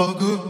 for good.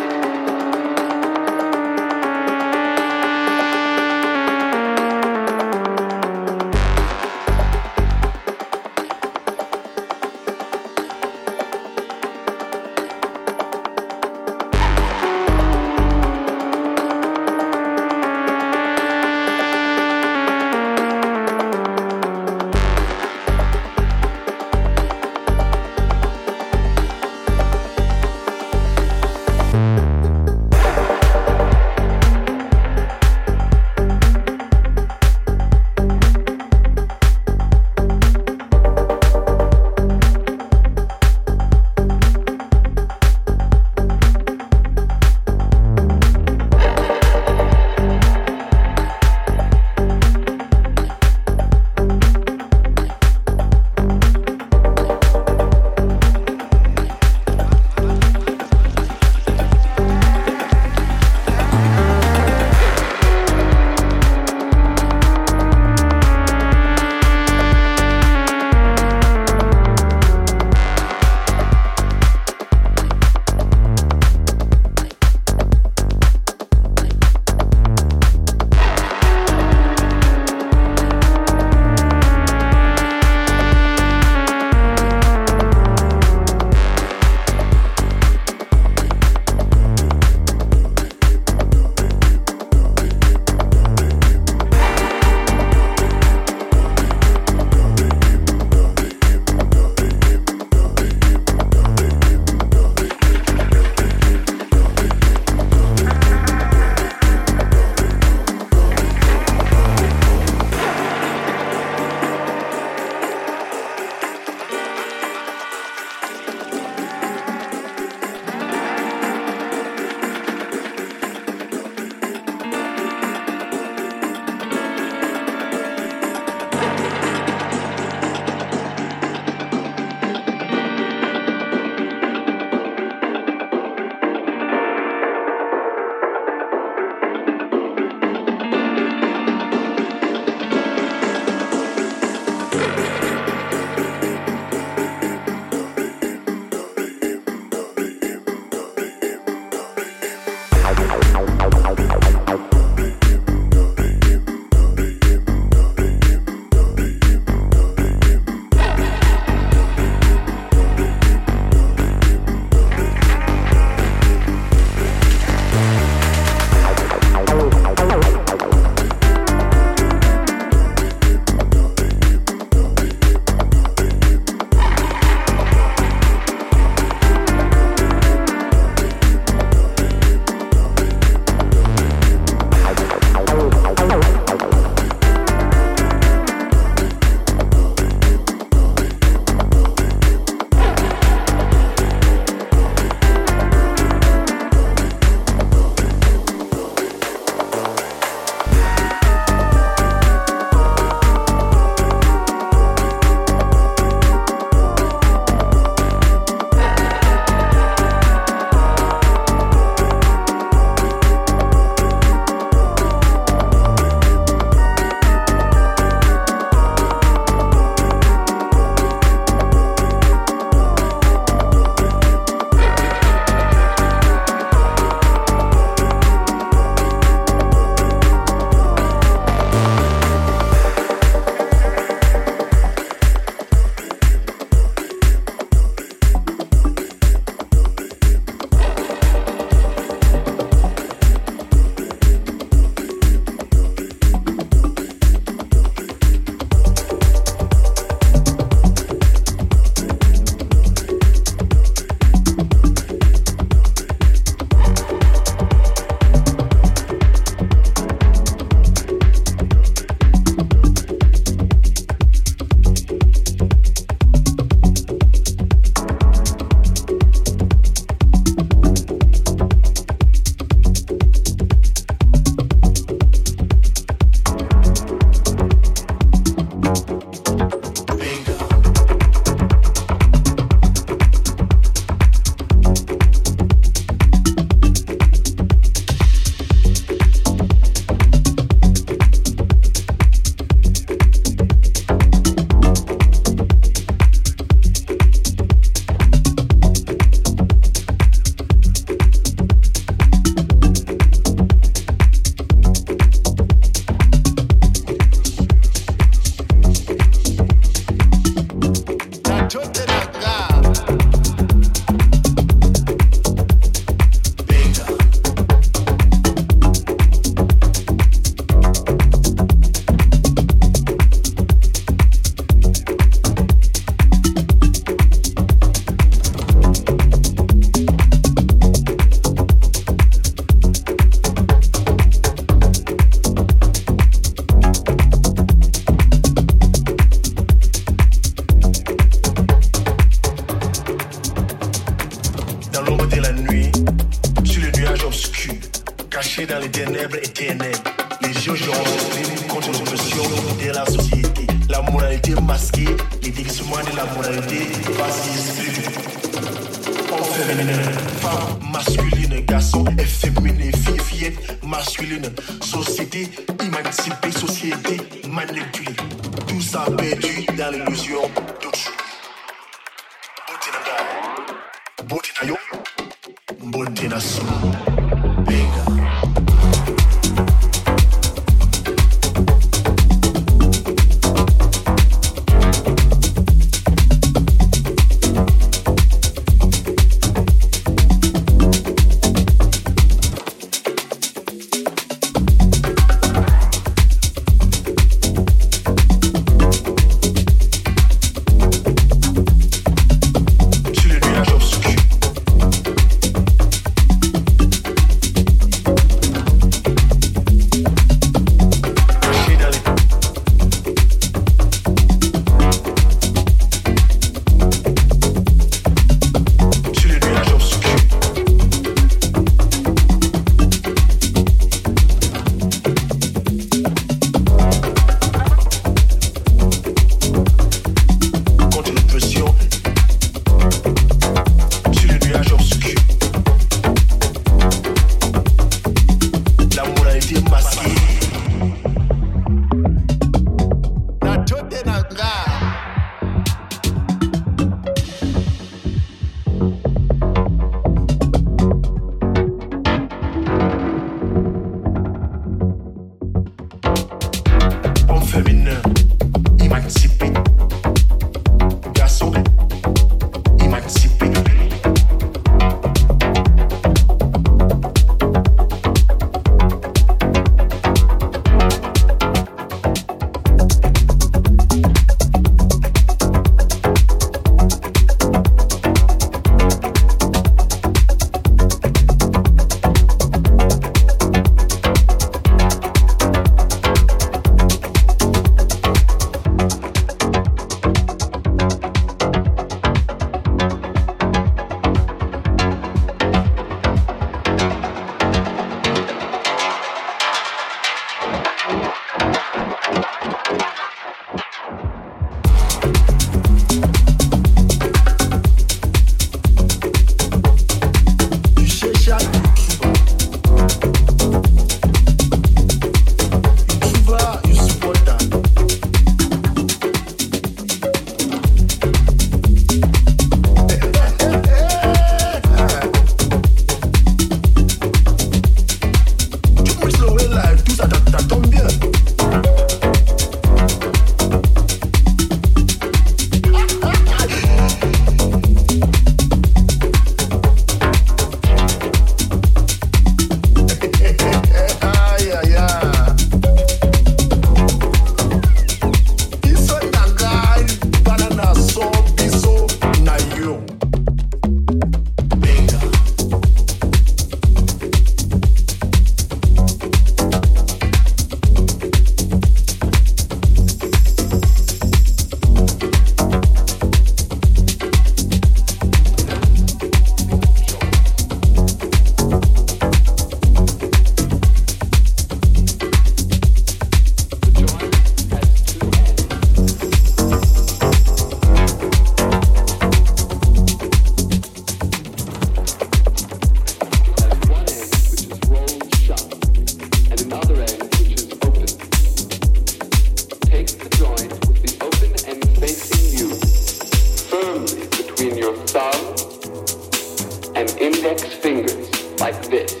Like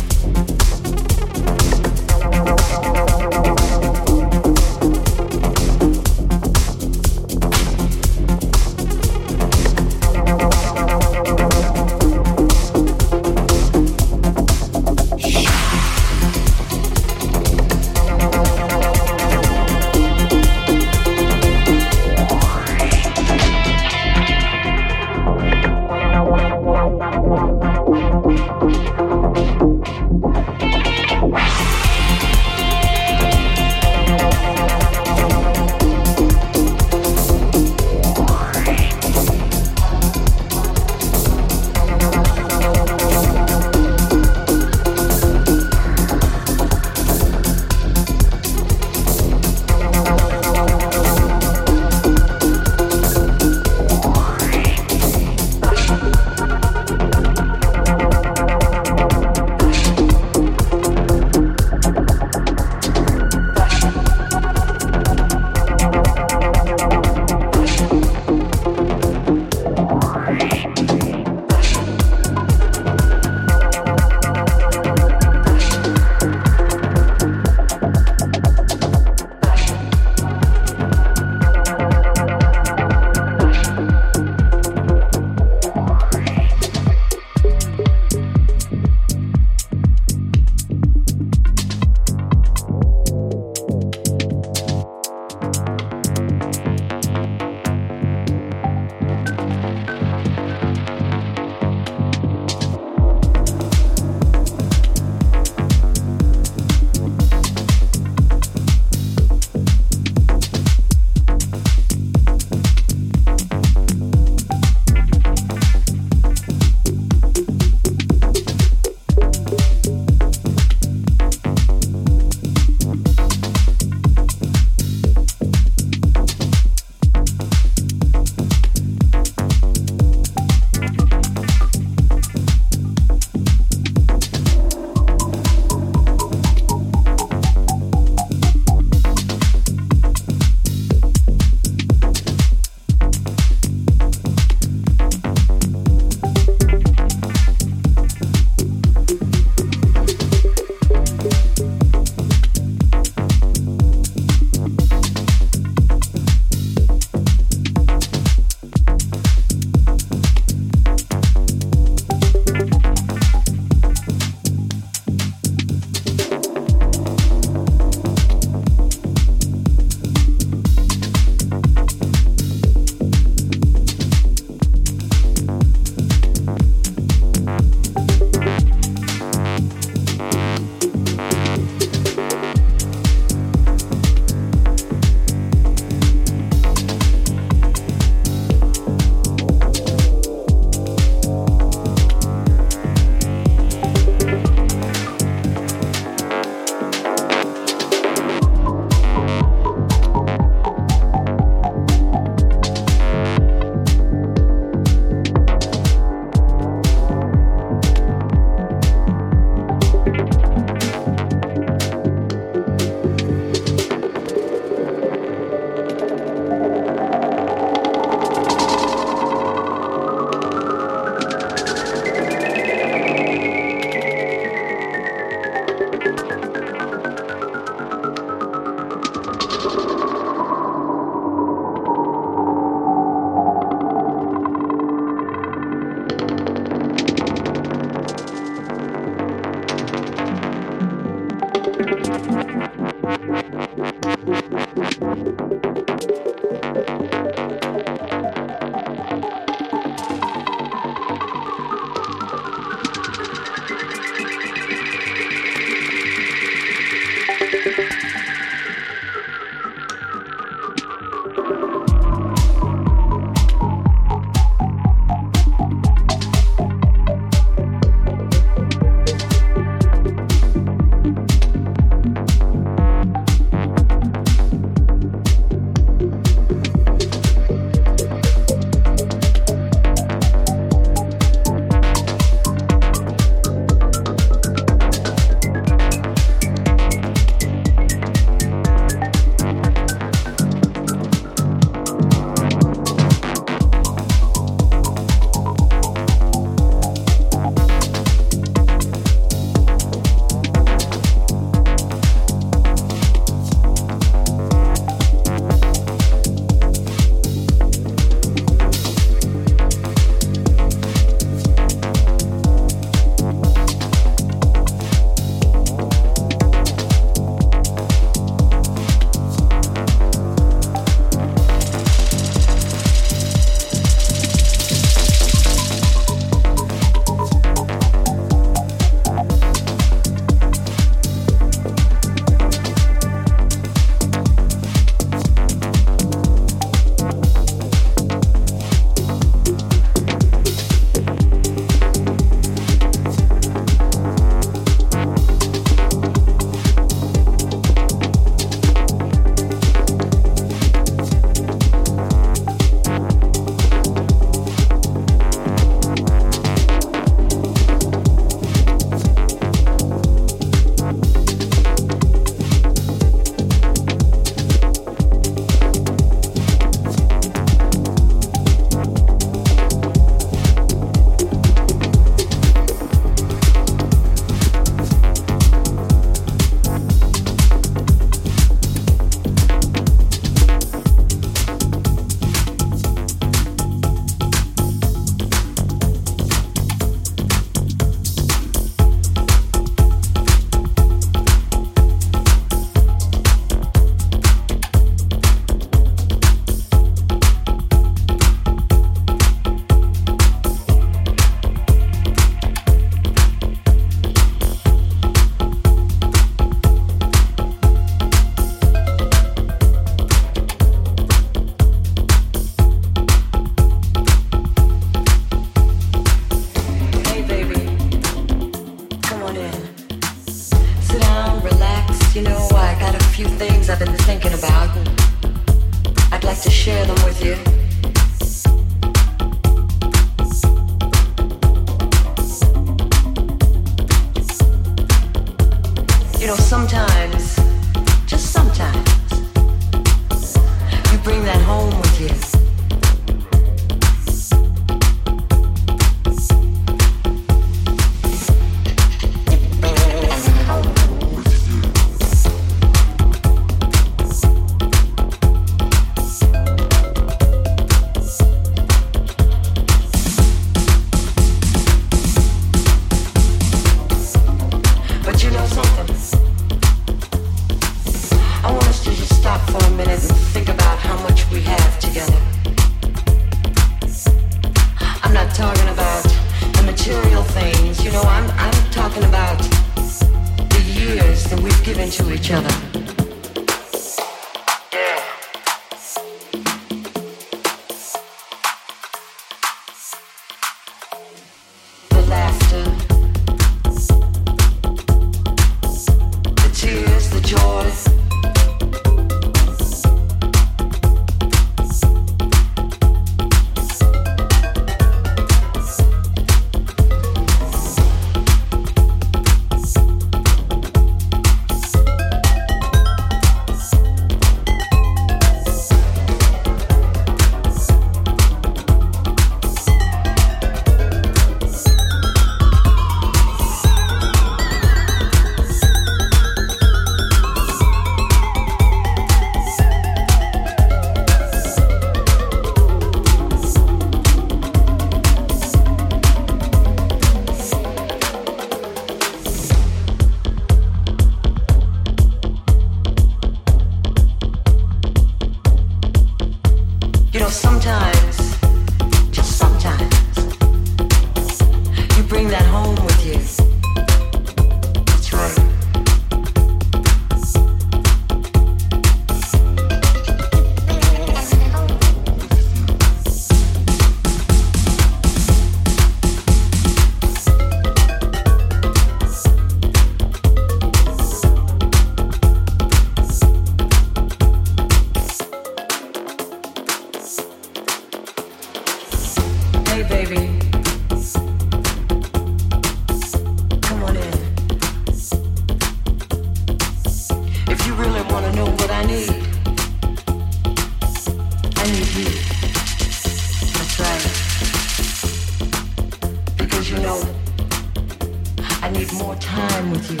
need more time with you.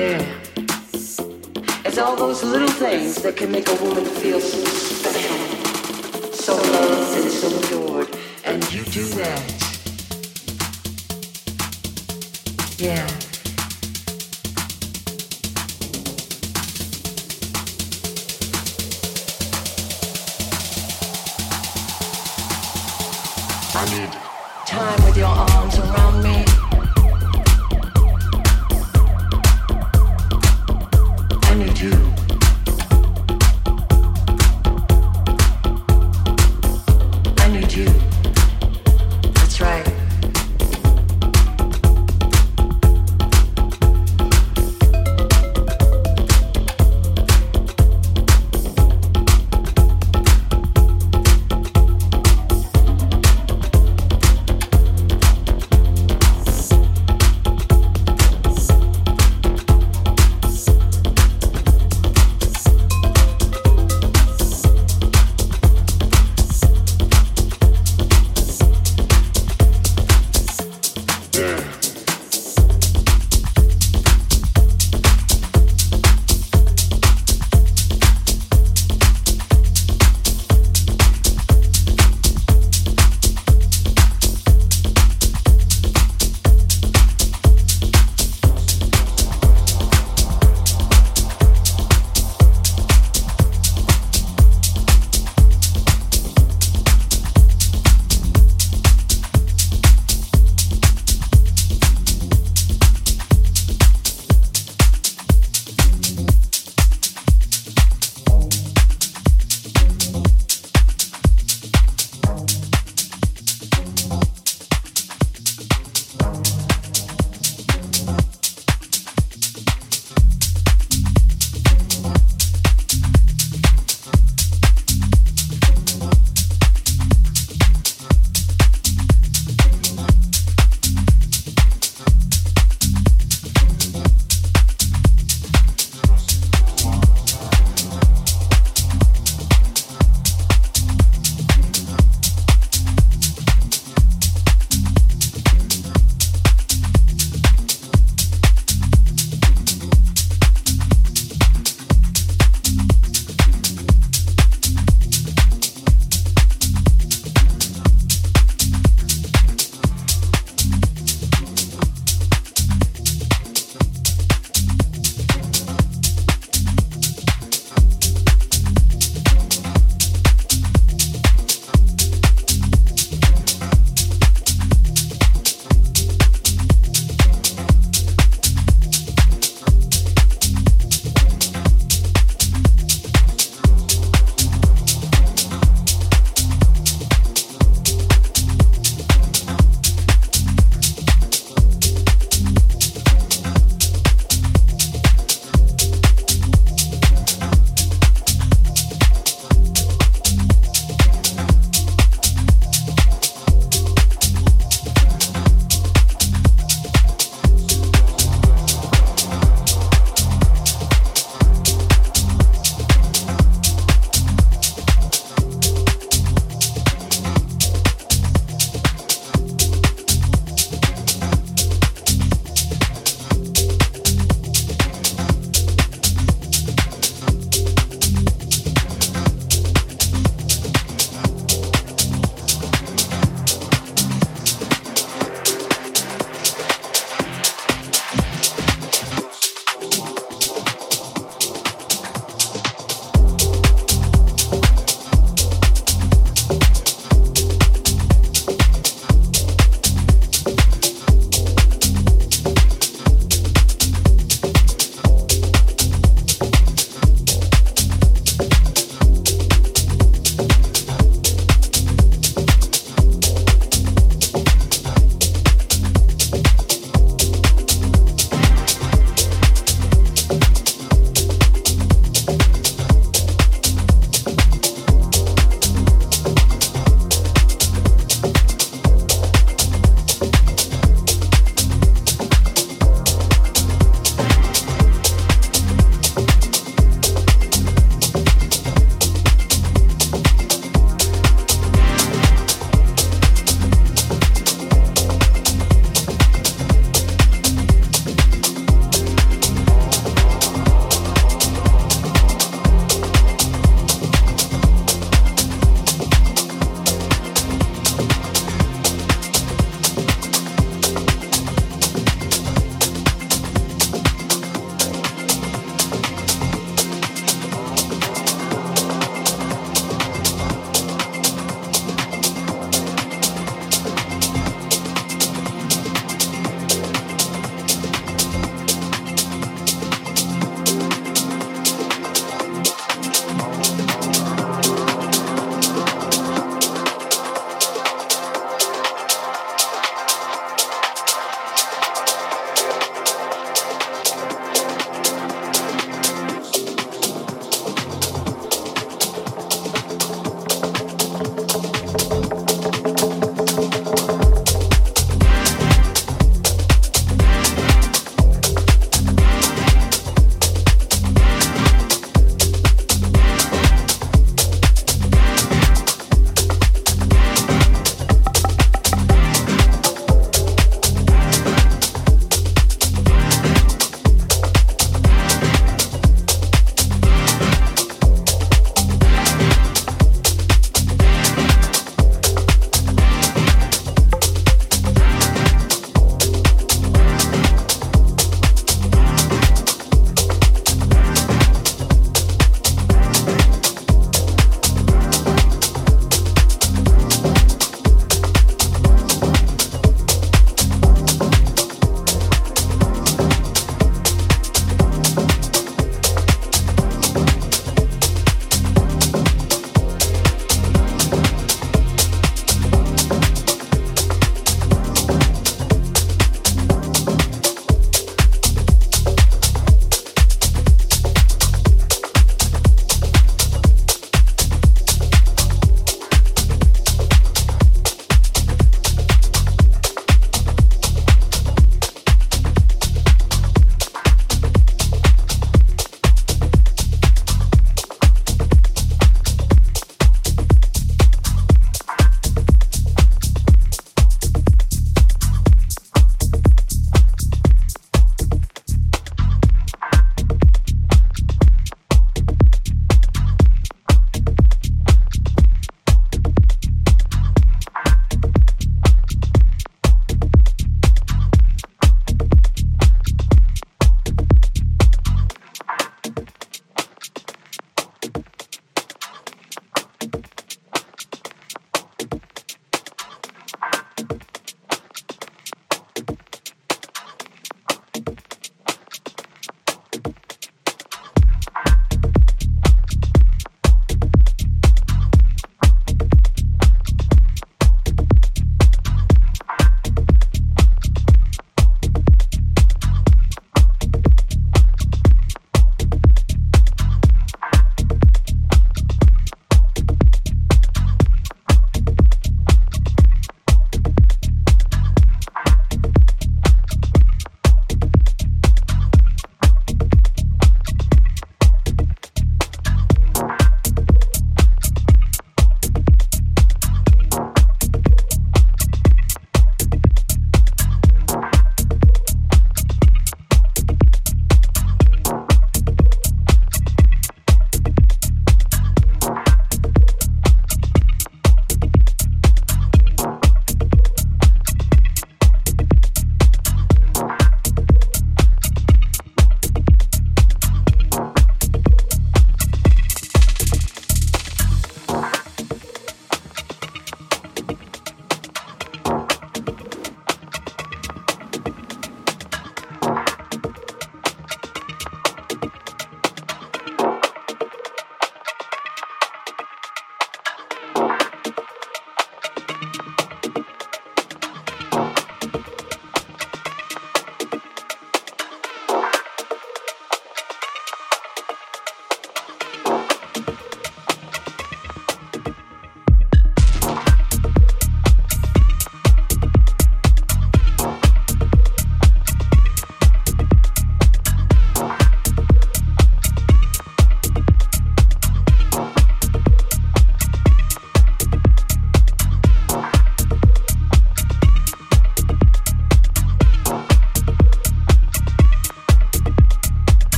Yeah. It's all those little things that can make a woman feel so special, so loved and so adored. And you do that. Yeah.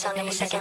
さんで申し訳